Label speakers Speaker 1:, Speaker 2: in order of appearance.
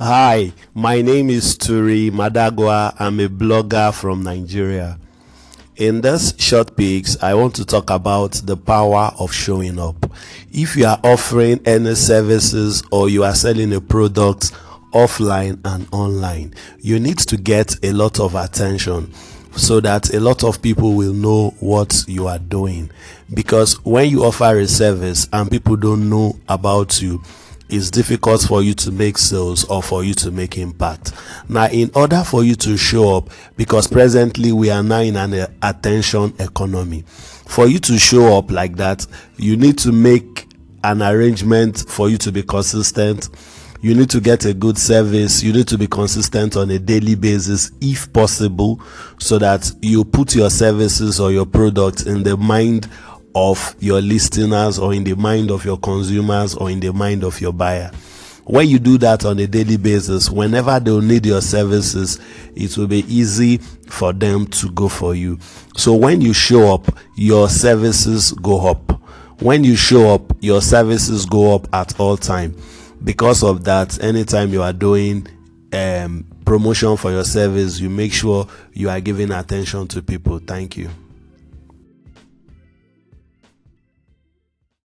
Speaker 1: Hi, my name is Turi Madagwa. I'm a blogger from Nigeria. In this short piece, I want to talk about the power of showing up. If you are offering any services or you are selling a product offline and online, you need to get a lot of attention so that a lot of people will know what you are doing. Because when you offer a service and people don't know about you, it's difficult for you to make sales or for you to make impact. Now, in order for you to show up, because presently we are now in an uh, attention economy, for you to show up like that, you need to make an arrangement for you to be consistent you need to get a good service you need to be consistent on a daily basis if possible so that you put your services or your products in the mind of your listeners or in the mind of your consumers or in the mind of your buyer. When you do that on a daily basis whenever they'll need your services it will be easy for them to go for you. So when you show up your services go up. When you show up your services go up at all time. Because of that anytime you are doing um, promotion for your service you make sure you are giving attention to people. Thank you